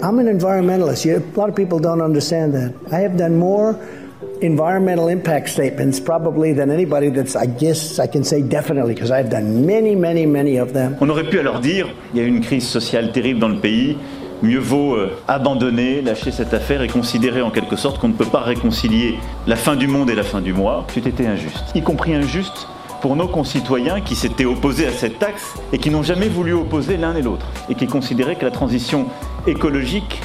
I'm an environmentalist. A lot of people don't understand that. I have done more environmental impact statements probably than anybody that's, I guess I can say definitely, because I've done many, many, many of them. On aurait pu alors dire, il y a une crise sociale terrible dans le pays, mieux vaut euh, abandonner, lâcher cette affaire et considérer en quelque sorte qu'on ne peut pas réconcilier la fin du monde et la fin du mois. C'est été injuste, y compris injuste pour nos concitoyens qui s'étaient opposés à cette taxe et qui n'ont jamais voulu opposer l'un et l'autre et qui considéraient que la transition écologique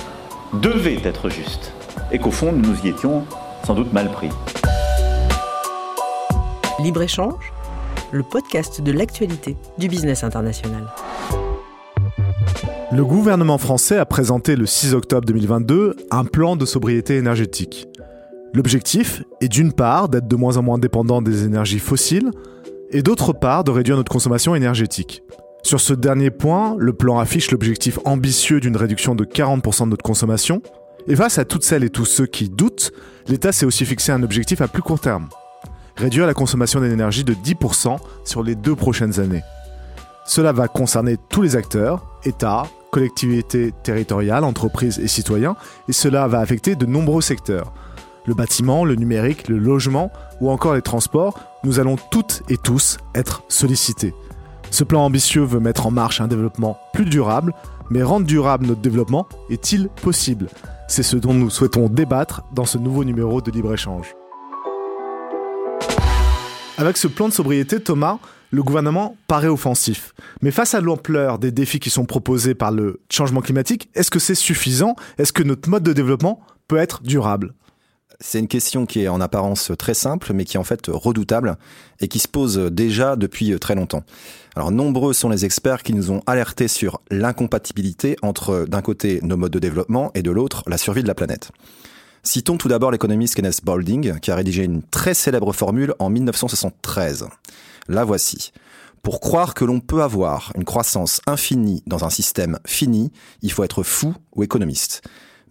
devait être juste et qu'au fond nous y étions sans doute mal pris. Libre-échange, le podcast de l'actualité du business international. Le gouvernement français a présenté le 6 octobre 2022 un plan de sobriété énergétique. L'objectif est d'une part d'être de moins en moins dépendant des énergies fossiles et d'autre part de réduire notre consommation énergétique. Sur ce dernier point, le plan affiche l'objectif ambitieux d'une réduction de 40% de notre consommation. Et face à toutes celles et tous ceux qui doutent, l'État s'est aussi fixé un objectif à plus court terme. Réduire la consommation d'énergie de 10% sur les deux prochaines années. Cela va concerner tous les acteurs, État, collectivités territoriales, entreprises et citoyens, et cela va affecter de nombreux secteurs. Le bâtiment, le numérique, le logement ou encore les transports, nous allons toutes et tous être sollicités. Ce plan ambitieux veut mettre en marche un développement plus durable, mais rendre durable notre développement est-il possible? C'est ce dont nous souhaitons débattre dans ce nouveau numéro de Libre-Échange. Avec ce plan de sobriété, Thomas, le gouvernement paraît offensif. Mais face à l'ampleur des défis qui sont proposés par le changement climatique, est-ce que c'est suffisant? Est-ce que notre mode de développement peut être durable? C'est une question qui est en apparence très simple, mais qui est en fait redoutable et qui se pose déjà depuis très longtemps. Alors nombreux sont les experts qui nous ont alertés sur l'incompatibilité entre d'un côté nos modes de développement et de l'autre la survie de la planète. Citons tout d'abord l'économiste Kenneth Boulding qui a rédigé une très célèbre formule en 1973. La voici. Pour croire que l'on peut avoir une croissance infinie dans un système fini, il faut être fou ou économiste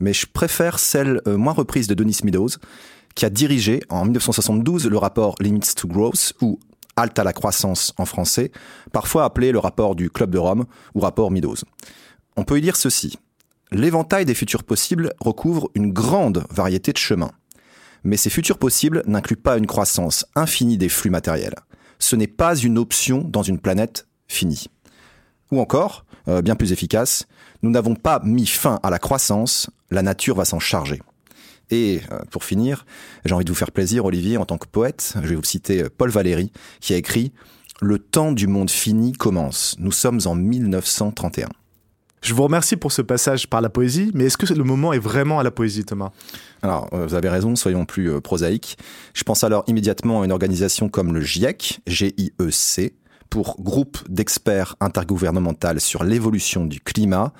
mais je préfère celle euh, moins reprise de Denis Meadows, qui a dirigé en 1972 le rapport Limits to Growth, ou Halte à la croissance en français, parfois appelé le rapport du Club de Rome ou rapport Meadows. On peut y dire ceci. L'éventail des futurs possibles recouvre une grande variété de chemins. Mais ces futurs possibles n'incluent pas une croissance infinie des flux matériels. Ce n'est pas une option dans une planète finie. Ou encore, euh, bien plus efficace, nous n'avons pas mis fin à la croissance, la nature va s'en charger. Et euh, pour finir, j'ai envie de vous faire plaisir, Olivier, en tant que poète. Je vais vous citer euh, Paul Valéry, qui a écrit Le temps du monde fini commence. Nous sommes en 1931. Je vous remercie pour ce passage par la poésie, mais est-ce que le moment est vraiment à la poésie, Thomas? Alors, vous avez raison, soyons plus prosaïques. Je pense alors immédiatement à une organisation comme le GIEC, G-I-E-C, pour groupe d'experts intergouvernemental sur l'évolution du climat,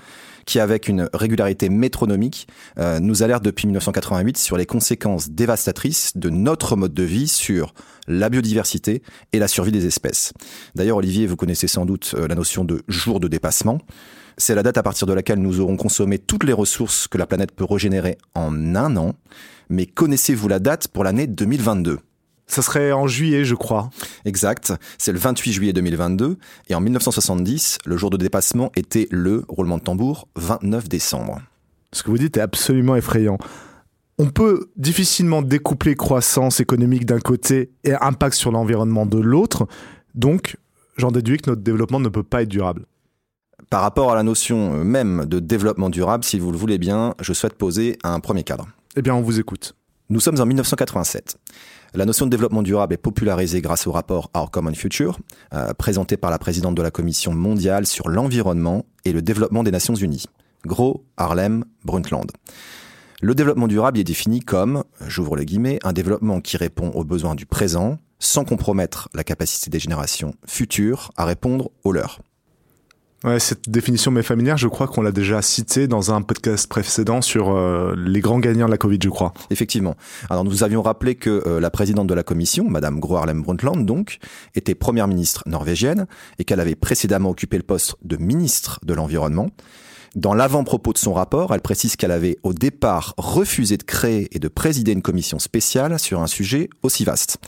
qui avec une régularité métronomique euh, nous alerte depuis 1988 sur les conséquences dévastatrices de notre mode de vie sur la biodiversité et la survie des espèces. D'ailleurs, Olivier, vous connaissez sans doute euh, la notion de jour de dépassement. C'est la date à partir de laquelle nous aurons consommé toutes les ressources que la planète peut régénérer en un an. Mais connaissez-vous la date pour l'année 2022 ça serait en juillet, je crois. Exact. C'est le 28 juillet 2022. Et en 1970, le jour de dépassement était le, roulement de tambour, 29 décembre. Ce que vous dites est absolument effrayant. On peut difficilement découpler croissance économique d'un côté et impact sur l'environnement de l'autre. Donc, j'en déduis que notre développement ne peut pas être durable. Par rapport à la notion même de développement durable, si vous le voulez bien, je souhaite poser un premier cadre. Eh bien, on vous écoute. Nous sommes en 1987. La notion de développement durable est popularisée grâce au rapport Our Common Future, euh, présenté par la présidente de la Commission mondiale sur l'environnement et le développement des Nations Unies, Gros Harlem Brundtland. Le développement durable est défini comme, j'ouvre les guillemets, un développement qui répond aux besoins du présent sans compromettre la capacité des générations futures à répondre aux leurs. Ouais, cette définition m'est familière. Je crois qu'on l'a déjà citée dans un podcast précédent sur euh, les grands gagnants de la Covid, je crois. Effectivement. Alors nous avions rappelé que euh, la présidente de la commission, Madame Gro Harlem Brundtland, donc, était première ministre norvégienne et qu'elle avait précédemment occupé le poste de ministre de l'environnement. Dans l'avant-propos de son rapport, elle précise qu'elle avait au départ refusé de créer et de présider une commission spéciale sur un sujet aussi vaste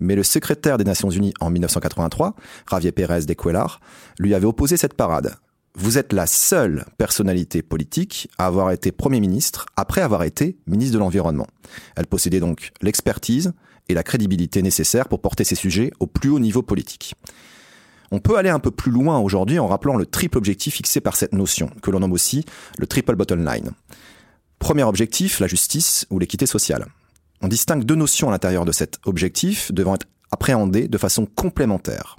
mais le secrétaire des Nations Unies en 1983, Javier Pérez de Cuellar, lui avait opposé cette parade. vous êtes la seule personnalité politique à avoir été Premier ministre après avoir été ministre de l'Environnement. Elle possédait donc l'expertise et la crédibilité nécessaires pour porter ces sujets au plus haut niveau politique. On peut aller un peu plus loin aujourd'hui en rappelant le triple objectif fixé par cette notion, que l'on nomme aussi le triple bottom line. Premier objectif, la justice ou l'équité sociale. On distingue deux notions à l'intérieur de cet objectif devant être appréhendées de façon complémentaire.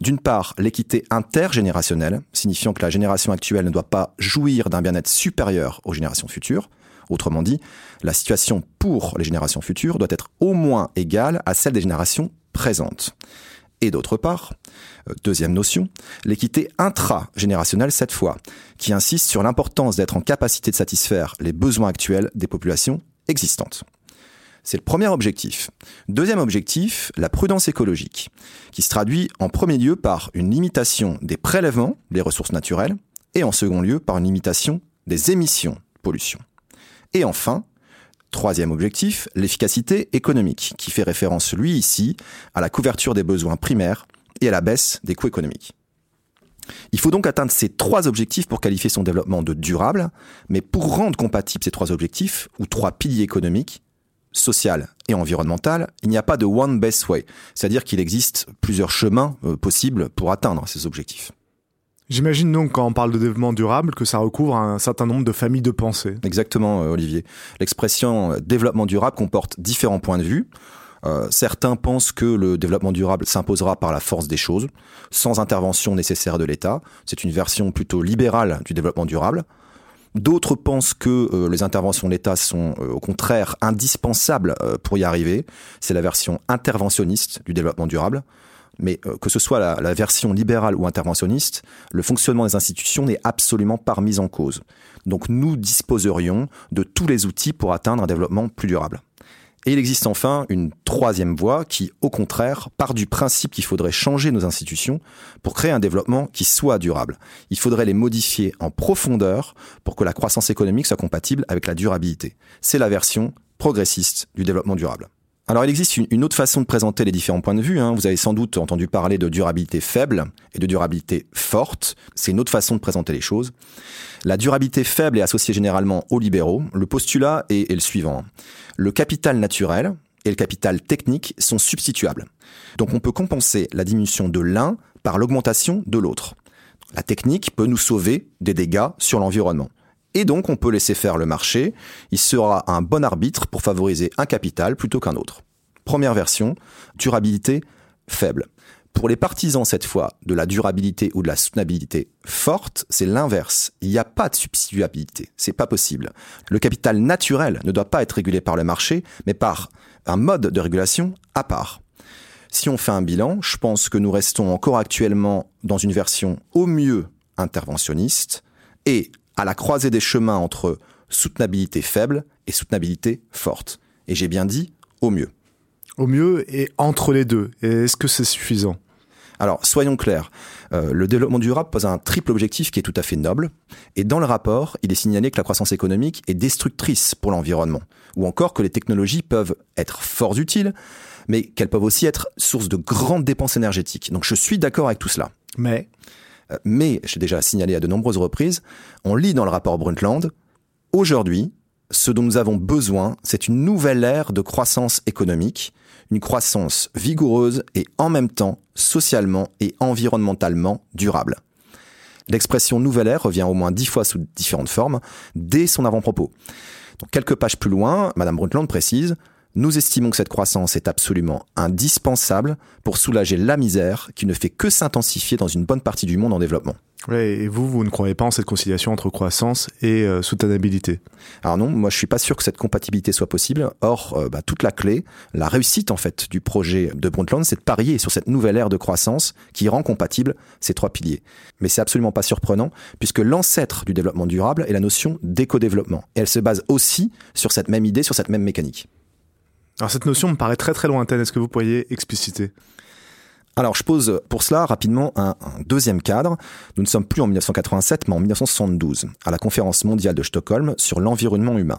D'une part, l'équité intergénérationnelle, signifiant que la génération actuelle ne doit pas jouir d'un bien-être supérieur aux générations futures. Autrement dit, la situation pour les générations futures doit être au moins égale à celle des générations présentes. Et d'autre part, euh, deuxième notion, l'équité intragénérationnelle cette fois, qui insiste sur l'importance d'être en capacité de satisfaire les besoins actuels des populations existantes. C'est le premier objectif. Deuxième objectif, la prudence écologique, qui se traduit en premier lieu par une limitation des prélèvements des ressources naturelles et en second lieu par une limitation des émissions de pollution. Et enfin, troisième objectif, l'efficacité économique, qui fait référence, lui, ici, à la couverture des besoins primaires et à la baisse des coûts économiques. Il faut donc atteindre ces trois objectifs pour qualifier son développement de durable, mais pour rendre compatibles ces trois objectifs, ou trois piliers économiques, social et environnemental, il n'y a pas de one best way, c'est-à-dire qu'il existe plusieurs chemins euh, possibles pour atteindre ces objectifs. J'imagine donc quand on parle de développement durable que ça recouvre un certain nombre de familles de pensée. Exactement, euh, Olivier. L'expression euh, développement durable comporte différents points de vue. certains pensent que le développement durable s'imposera par la force des choses, sans intervention nécessaire de l'État. C'est une version plutôt libérale du développement durable. D'autres pensent que euh, les interventions de l'État sont euh, au contraire indispensables euh, pour y arriver. C'est la version interventionniste du développement durable. Mais que ce soit la, la, version libérale ou interventionniste, le fonctionnement des institutions n'est absolument pas remis en cause. Donc nous disposerions de tous les outils pour atteindre un développement plus durable. Et il existe enfin une troisième voie qui, au contraire, part du principe qu'il faudrait changer nos institutions pour créer un développement qui soit durable. Il faudrait les modifier en profondeur pour que la croissance économique soit compatible avec la durabilité. C'est la version progressiste du développement durable. Alors il existe une, autre façon de présenter les différents points de vue. Hein. Vous avez sans doute entendu parler de durabilité faible et de durabilité forte. C'est une autre façon de présenter les choses. La durabilité faible est associée généralement aux libéraux. Le postulat est, est le suivant. Le capital naturel et le capital technique sont substituables. Donc on peut compenser la diminution de l'un par l'augmentation de l'autre. La technique peut nous sauver des dégâts sur l'environnement. Et donc, on peut laisser faire le marché. Il sera un bon arbitre pour favoriser un capital plutôt qu'un autre. Première version, durabilité faible. Pour les partisans, cette fois, de la durabilité ou de la soutenabilité forte, c'est l'inverse. Il n'y a pas de substituabilité. C'est pas possible. Le capital naturel ne doit pas être régulé par le marché, mais par un mode de régulation à part. Si on fait un bilan, je pense que nous restons encore actuellement dans une version au mieux interventionniste et à la croisée des chemins entre soutenabilité faible et soutenabilité forte. Et j'ai bien dit au mieux. Au mieux et entre les deux. Est-ce que c'est suffisant? Alors, soyons clairs, euh, le développement durable pose un triple objectif qui est tout à fait noble, et dans le rapport, il est signalé que la croissance économique est destructrice pour l'environnement, ou encore que les technologies peuvent être fort utiles, mais qu'elles peuvent aussi être source de grandes dépenses énergétiques. Donc je suis d'accord avec tout cela. Mais mais, j'ai déjà signalé à de nombreuses reprises, on lit dans le rapport Brundtland, aujourd'hui, ce dont nous avons besoin, c'est une nouvelle ère de croissance économique, une croissance vigoureuse et en même temps socialement et environnementalement durable. L'expression nouvelle ère revient au moins dix fois sous différentes formes dès son avant-propos. Quelques pages plus loin, Madame Brundtland précise nous estimons que cette croissance est absolument indispensable pour soulager la misère qui ne fait que s'intensifier dans une bonne partie du monde en développement. et vous, vous ne croyez pas en cette conciliation entre croissance et euh, soutenabilité? Alors non, moi je suis pas sûr que cette compatibilité soit possible. Or, euh, bah, toute la clé, la réussite en fait du projet de Brundtland, c'est de parier sur cette nouvelle ère de croissance qui rend compatible ces trois piliers. Mais c'est absolument pas surprenant puisque l'ancêtre du développement durable est la notion d'éco-développement. Et elle se base aussi sur cette même idée, sur cette même mécanique. Alors cette notion me paraît très très lointaine, est-ce que vous pourriez expliciter? Alors, je pose pour cela rapidement un, deuxième cadre. Nous ne sommes plus en 1987, mais en 1972, à la conférence mondiale de Stockholm sur l'environnement humain.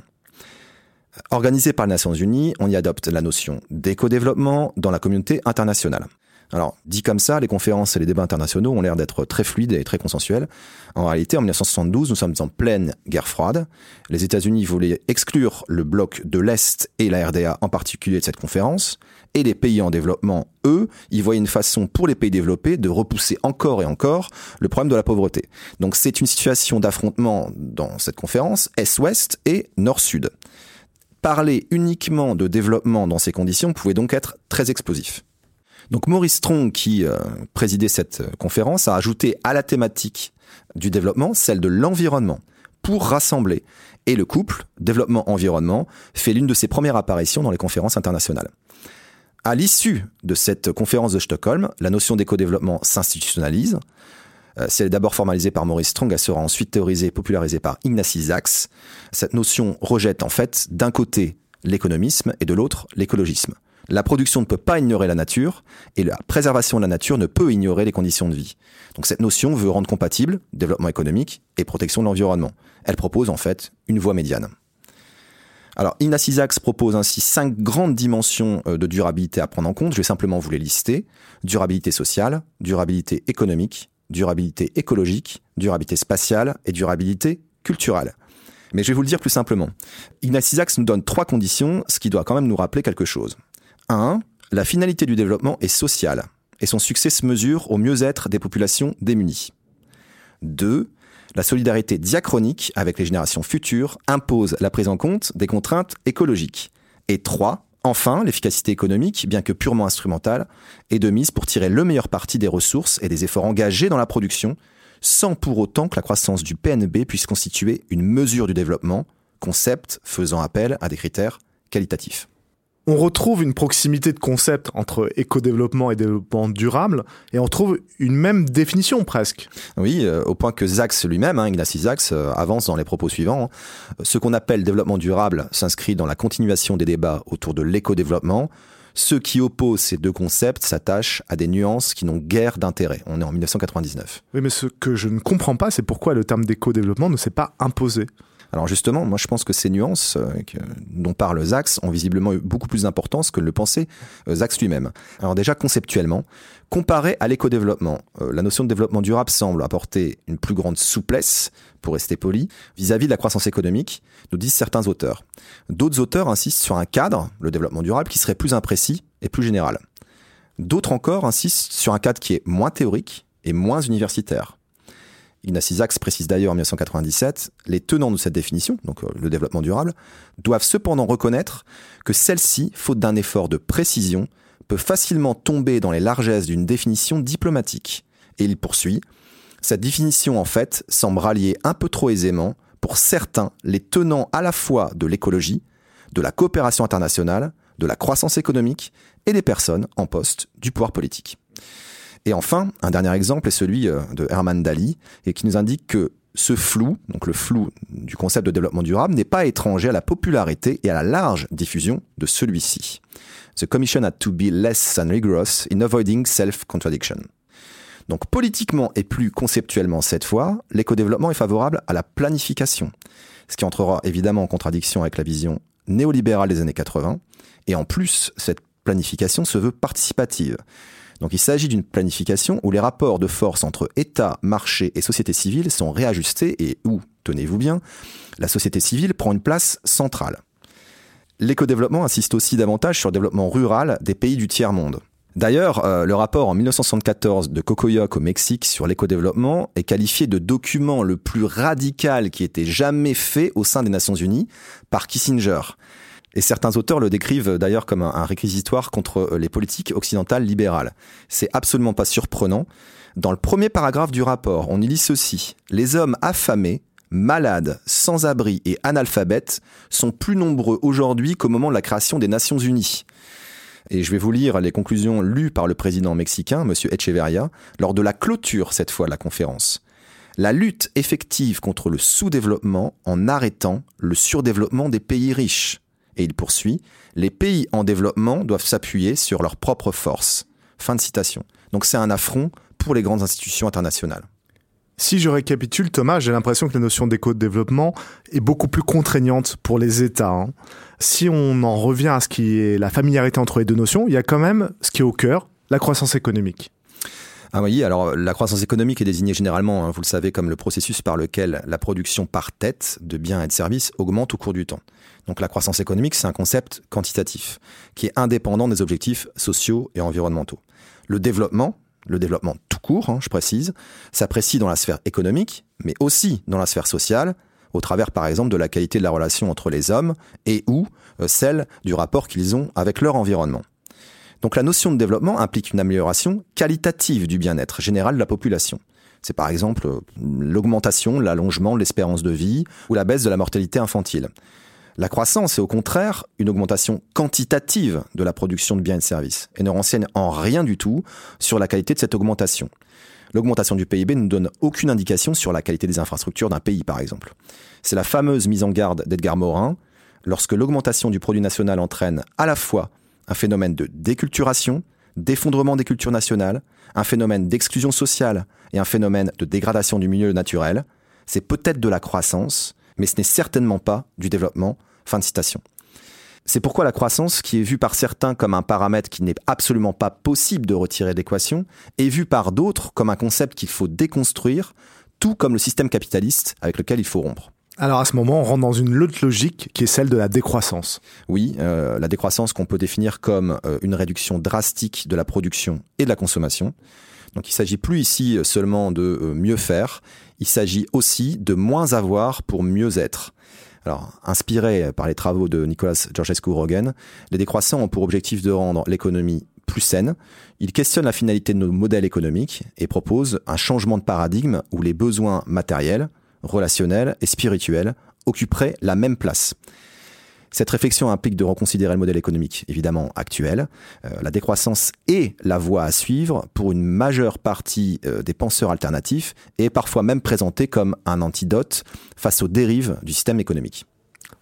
Organisée par les Nations Unies, on y adopte la notion d'éco-développement dans la communauté internationale. Alors, dit comme ça, les conférences et les débats internationaux ont l'air d'être très fluides et très consensuels. En réalité, en 1972, nous sommes en pleine guerre froide. Les États-Unis voulaient exclure le bloc de l'Est et la RDA en particulier de cette conférence. Et les pays en développement, eux, ils voyaient une façon pour les pays développés de repousser encore et encore le problème de la pauvreté. Donc c'est une situation d'affrontement dans cette conférence, Est-Ouest et Nord-Sud. Parler uniquement de développement dans ces conditions pouvait donc être très explosif. Donc Maurice Strong, qui euh, présidait cette euh, conférence, a ajouté à la thématique du développement celle de l'environnement pour rassembler. Et le couple développement-environnement fait l'une de ses premières apparitions dans les conférences internationales. À l'issue de cette conférence de Stockholm, la notion d'éco-développement s'institutionnalise. Euh, si elle est d'abord formalisée par Maurice Strong, elle sera ensuite théorisée et popularisée par Ignacy Sachs. Cette notion rejette en fait d'un côté l'économisme et de l'autre l'écologisme. La production ne peut pas ignorer la nature et la préservation de la nature ne peut ignorer les conditions de vie. Donc cette notion veut rendre compatible développement économique et protection de l'environnement. Elle propose en fait une voie médiane. Alors Sachs propose ainsi cinq grandes dimensions euh, de durabilité à prendre en compte. Je vais simplement vous les lister. Durabilité sociale, durabilité économique, durabilité écologique, durabilité spatiale et durabilité culturelle. Mais je vais vous le dire plus simplement. Sachs nous donne trois conditions, ce qui doit quand même nous rappeler quelque chose. 1. La finalité du développement est sociale et son succès se mesure au mieux-être des populations démunies. 2. La solidarité diachronique avec les générations futures impose la prise en compte des contraintes écologiques. Et 3. Enfin, l'efficacité économique, bien que purement instrumentale, est de mise pour tirer le meilleur parti des ressources et des efforts engagés dans la production, sans pour autant que la croissance du PNB puisse constituer une mesure du développement, concept faisant appel à des critères qualitatifs on retrouve une proximité de concept entre éco-développement et développement durable, et on trouve une même définition presque. Oui, euh, au point que Zax lui-même, hein, Ignacy Zax, euh, avance dans les propos suivants. Hein. Ce qu'on appelle développement durable s'inscrit dans la continuation des débats autour de l'éco-développement. Ceux qui opposent ces deux concepts s'attachent à des nuances qui n'ont guère d'intérêt. On est en 1999. Oui, mais ce que je ne comprends pas, c'est pourquoi le terme d'éco-développement ne s'est pas imposé. Alors justement, moi je pense que ces nuances euh, dont parle Zax ont visiblement eu beaucoup plus d'importance que le pensait euh, Zax lui-même. Alors déjà conceptuellement, comparé à l'éco-développement, euh, la notion de développement durable semble apporter une plus grande souplesse, pour rester poli, vis-à-vis de la croissance économique, nous disent certains auteurs. D'autres auteurs insistent sur un cadre, le développement durable, qui serait plus imprécis et plus général. D'autres encore insistent sur un cadre qui est moins théorique et moins universitaire. Sachs précise d'ailleurs en 1997, les tenants de cette définition, donc euh, le développement durable, doivent cependant reconnaître que celle-ci, faute d'un effort de précision, peut facilement tomber dans les largesses d'une définition diplomatique. Et il poursuit, cette définition en fait semble rallier un peu trop aisément, pour certains, les tenants à la fois de l'écologie, de la coopération internationale, de la croissance économique et des personnes en poste du pouvoir politique. Et enfin, un dernier exemple est celui euh, de Herman Daly, et qui nous indique que ce flou, donc le flou du concept de développement durable, n'est pas étranger à la popularité et à la large diffusion de celui-ci. The Commission had to be less than rigorous in avoiding self-contradiction. Donc politiquement et plus conceptuellement cette fois, l'éco-développement est favorable à la planification, ce qui entrera évidemment en contradiction avec la vision néolibérale des années 80, et en plus, cette planification se veut participative. Donc il s'agit d'une planification où les rapports de force entre État, marché et société civile sont réajustés et où, tenez-vous bien, la société civile prend une place centrale. L'éco-développement insiste aussi davantage sur le développement rural des pays du tiers-monde. D'ailleurs, euh, le rapport en 1974 de Cocoyoc au Mexique sur l'éco-développement est qualifié de document le plus radical qui ait été jamais fait au sein des Nations Unies par Kissinger. Et certains auteurs le décrivent d'ailleurs comme un, réquisitoire contre euh, les politiques occidentales libérales. C'est absolument pas surprenant. Dans le premier paragraphe du rapport, on y lit ceci. Les hommes affamés, malades, sans abri et analphabètes sont plus nombreux aujourd'hui qu'au moment de la création des Nations Unies. Et je vais vous lire les conclusions lues par le président mexicain, M. Echeverria, lors de la clôture cette fois de la conférence. La lutte effective contre le sous-développement en arrêtant le surdéveloppement des pays riches. Et il poursuit, les pays en développement doivent s'appuyer sur leurs propres forces. Fin de citation. Donc c'est un affront pour les grandes institutions internationales. Si je récapitule, Thomas, j'ai l'impression que la notion d'éco-développement est beaucoup plus contraignante pour les États. Hein. Si on en revient à ce qui est la familiarité entre les deux notions, il y a quand même ce qui est au cœur, la croissance économique ah oui, alors la croissance économique est désignée généralement, hein, vous le savez, comme le processus par lequel la production par tête de biens et de services augmente au cours du temps. Donc la croissance économique, c'est un concept quantitatif, qui est indépendant des objectifs sociaux et environnementaux. Le développement, le développement tout court, hein, je précise, s'apprécie dans la sphère économique, mais aussi dans la sphère sociale, au travers par exemple de la qualité de la relation entre les hommes et ou euh, celle du rapport qu'ils ont avec leur environnement. Donc la notion de développement implique une amélioration qualitative du bien-être général de la population. C'est par exemple euh, l'augmentation, l'allongement l'espérance de vie ou la baisse de la mortalité infantile. La croissance est au contraire une augmentation quantitative de la production de biens et de services et ne renseigne en rien du tout sur la qualité de cette augmentation. L'augmentation du PIB ne donne aucune indication sur la qualité des infrastructures d'un pays, par exemple. C'est la fameuse mise en garde d'Edgar Morin. Lorsque l'augmentation du produit national entraîne à la fois un phénomène de déculturation, d'effondrement des cultures nationales, un phénomène d'exclusion sociale et un phénomène de dégradation du milieu naturel. C'est peut-être de la croissance, mais ce n'est certainement pas du développement. Fin de citation. C'est pourquoi la croissance, qui est vue par certains comme un paramètre qui n'est absolument pas possible de retirer de l'équation, est vue par d'autres comme un concept qu'il faut déconstruire, tout comme le système capitaliste avec lequel il faut rompre. Alors à ce moment, on rentre dans une autre logique qui est celle de la décroissance. Oui, euh, la décroissance qu'on peut définir comme euh, une réduction drastique de la production et de la consommation. Donc il s'agit plus ici euh, seulement de mieux faire, il s'agit aussi de moins avoir pour mieux être. Alors, inspiré par les travaux de Nicolas Georgescu-Rogan, les décroissants ont pour objectif de rendre l'économie plus saine. Ils questionnent la finalité de nos modèles économiques et proposent un changement de paradigme où les besoins matériels, relationnel et spirituel occuperaient la même place. Cette réflexion implique de reconsidérer le modèle économique, évidemment, actuel. Euh, la décroissance est la voie à suivre pour une majeure partie euh, des penseurs alternatifs et parfois même présentée comme un antidote face aux dérives du système économique.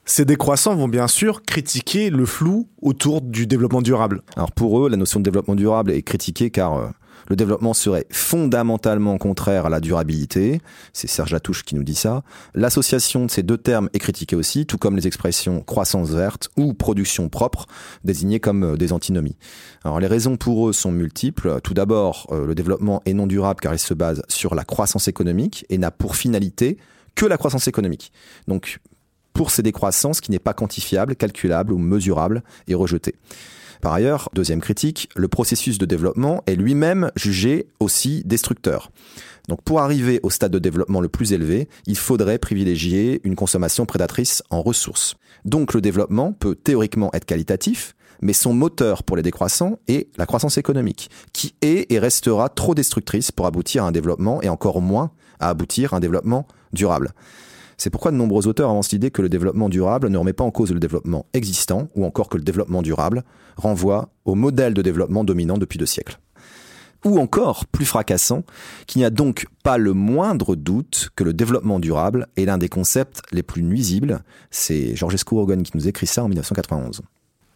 Ces décroissants vont bien sûr critiquer le flou autour du développement durable. Alors pour eux, la notion de développement durable est critiquée car euh, le développement serait fondamentalement contraire à la durabilité. C'est Serge Latouche qui nous dit ça. L'association de ces deux termes est critiquée aussi, tout comme les expressions croissance verte ou production propre, désignées comme euh, des antinomies. Alors les raisons pour eux sont multiples. Tout d'abord, euh, le développement est non durable car il se base sur la croissance économique et n'a pour finalité que la croissance économique. Donc, pour ces décroissances qui n'est pas quantifiable, calculable ou mesurable et rejeté. Par ailleurs, deuxième critique, le processus de développement est lui-même jugé aussi destructeur. Donc pour arriver au stade de développement le plus élevé, il faudrait privilégier une consommation prédatrice en ressources. Donc le développement peut théoriquement être qualitatif, mais son moteur pour les décroissants est la croissance économique, qui est et restera trop destructrice pour aboutir à un développement et encore moins à aboutir à un développement durable. C'est pourquoi de nombreux auteurs avancent l'idée que le développement durable ne remet pas en cause le développement existant, ou encore que le développement durable renvoie au modèle de développement dominant depuis deux siècles. Ou encore, plus fracassant, qu'il n'y a donc pas le moindre doute que le développement durable est l'un des concepts les plus nuisibles. C'est Georges Rogan qui nous écrit ça en 1991.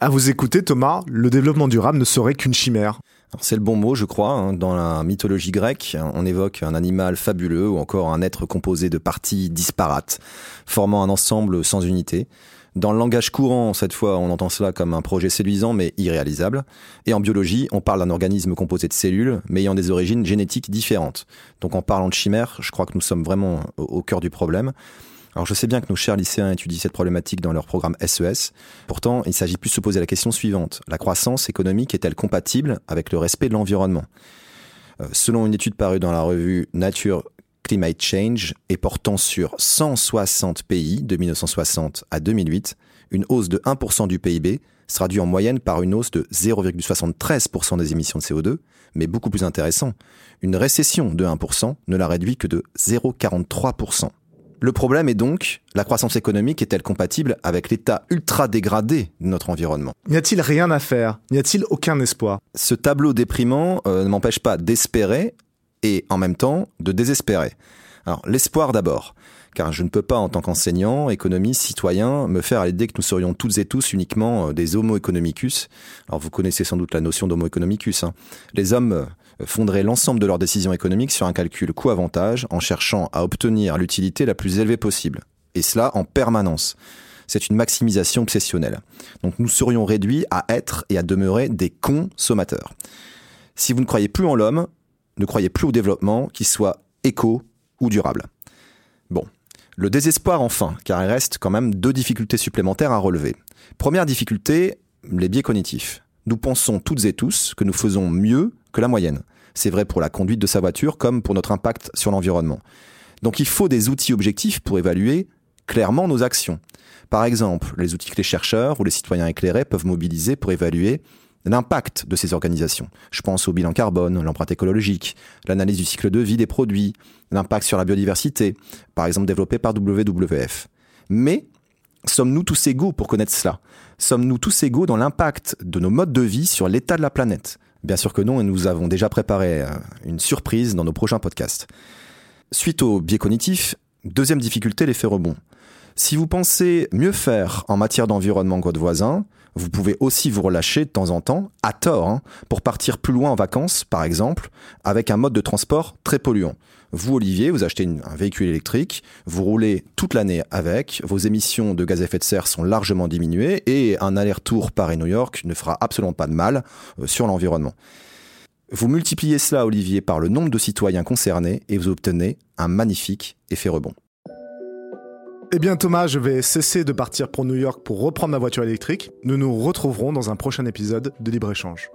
À vous écouter, Thomas, le développement durable ne serait qu'une chimère. C'est le bon mot, je crois. Hein. Dans la mythologie grecque, on évoque un animal fabuleux ou encore un être composé de parties disparates, formant un ensemble sans unité. Dans le langage courant, cette fois, on entend cela comme un projet séduisant mais irréalisable. Et en biologie, on parle d'un organisme composé de cellules mais ayant des origines génétiques différentes. Donc en parlant de chimère, je crois que nous sommes vraiment au cœur du problème. Alors je sais bien que nos chers lycéens étudient cette problématique dans leur programme SES. E Pourtant, il s'agit plus de se poser la question suivante. La croissance économique est-elle compatible avec le respect de l'environnement? Euh, Selon une étude parue dans la revue Nature Climate Change et portant sur 160 pays de 1960 à 2008, une hausse de 1% du PIB sera due en moyenne par une hausse de 0,73% des émissions de CO2, mais beaucoup plus intéressant, une récession de 1% ne la réduit que de 0,43%. Le problème est donc, la croissance économique est-elle compatible avec l'état ultra dégradé de notre environnement? N'y a-t-il rien à faire? N'y a-t-il aucun espoir? Ce tableau déprimant euh, ne m'empêche pas d'espérer et en même temps de désespérer. Alors l'espoir d'abord, car je ne peux pas en tant qu'enseignant, économiste, citoyen, me faire à l'idée que nous serions toutes et tous uniquement euh, des homo economicus. Alors vous connaissez sans doute la notion d'homo economicus. Hein. Les hommes euh, fonderaient l'ensemble de leurs décisions économiques sur un calcul coût-avantage en cherchant à obtenir l'utilité la plus élevée possible. Et cela en permanence. C'est une maximisation obsessionnelle. Donc nous serions réduits à être et à demeurer des consommateurs. Si vous ne croyez plus en l'homme, ne croyez plus au développement, qu'il soit éco ou durable. Bon, le désespoir enfin, car il reste quand même deux difficultés supplémentaires à relever. Première difficulté, les biais cognitifs. Nous pensons toutes et tous que nous faisons mieux que la moyenne. C'est vrai pour la conduite de sa voiture comme pour notre impact sur l'environnement. Donc il faut des outils objectifs pour évaluer clairement nos actions. Par exemple, les outils que les chercheurs ou les citoyens éclairés peuvent mobiliser pour évaluer l'impact de ces organisations. Je pense au bilan carbone, l'empreinte écologique, l'analyse du cycle de vie des produits, l'impact sur la biodiversité, par exemple développé par WWF. Mais sommes-nous tous égaux pour connaître cela? Sommes-nous tous égaux dans l'impact de nos modes de vie sur l'état de la planète? Bien sûr que non, et nous avons déjà préparé euh, une surprise dans nos prochains podcasts. Suite au biais cognitif, deuxième difficulté, l'effet rebond. Si vous pensez mieux faire en matière d'environnement que votre voisin, vous pouvez aussi vous relâcher de temps en temps, à tort, hein, pour partir plus loin en vacances, par exemple, avec un mode de transport très polluant. Vous, Olivier, vous achetez un véhicule électrique, vous roulez toute l'année avec, vos émissions de gaz à effet de serre sont largement diminuées et un aller-retour Paris-New York ne fera absolument pas de mal euh, sur l'environnement. Vous multipliez cela, Olivier, par le nombre de citoyens concernés et vous obtenez un magnifique effet rebond. Eh bien Thomas, je vais cesser de partir pour New York pour reprendre ma voiture électrique. Nous nous retrouverons dans un prochain épisode de Libre-Échange.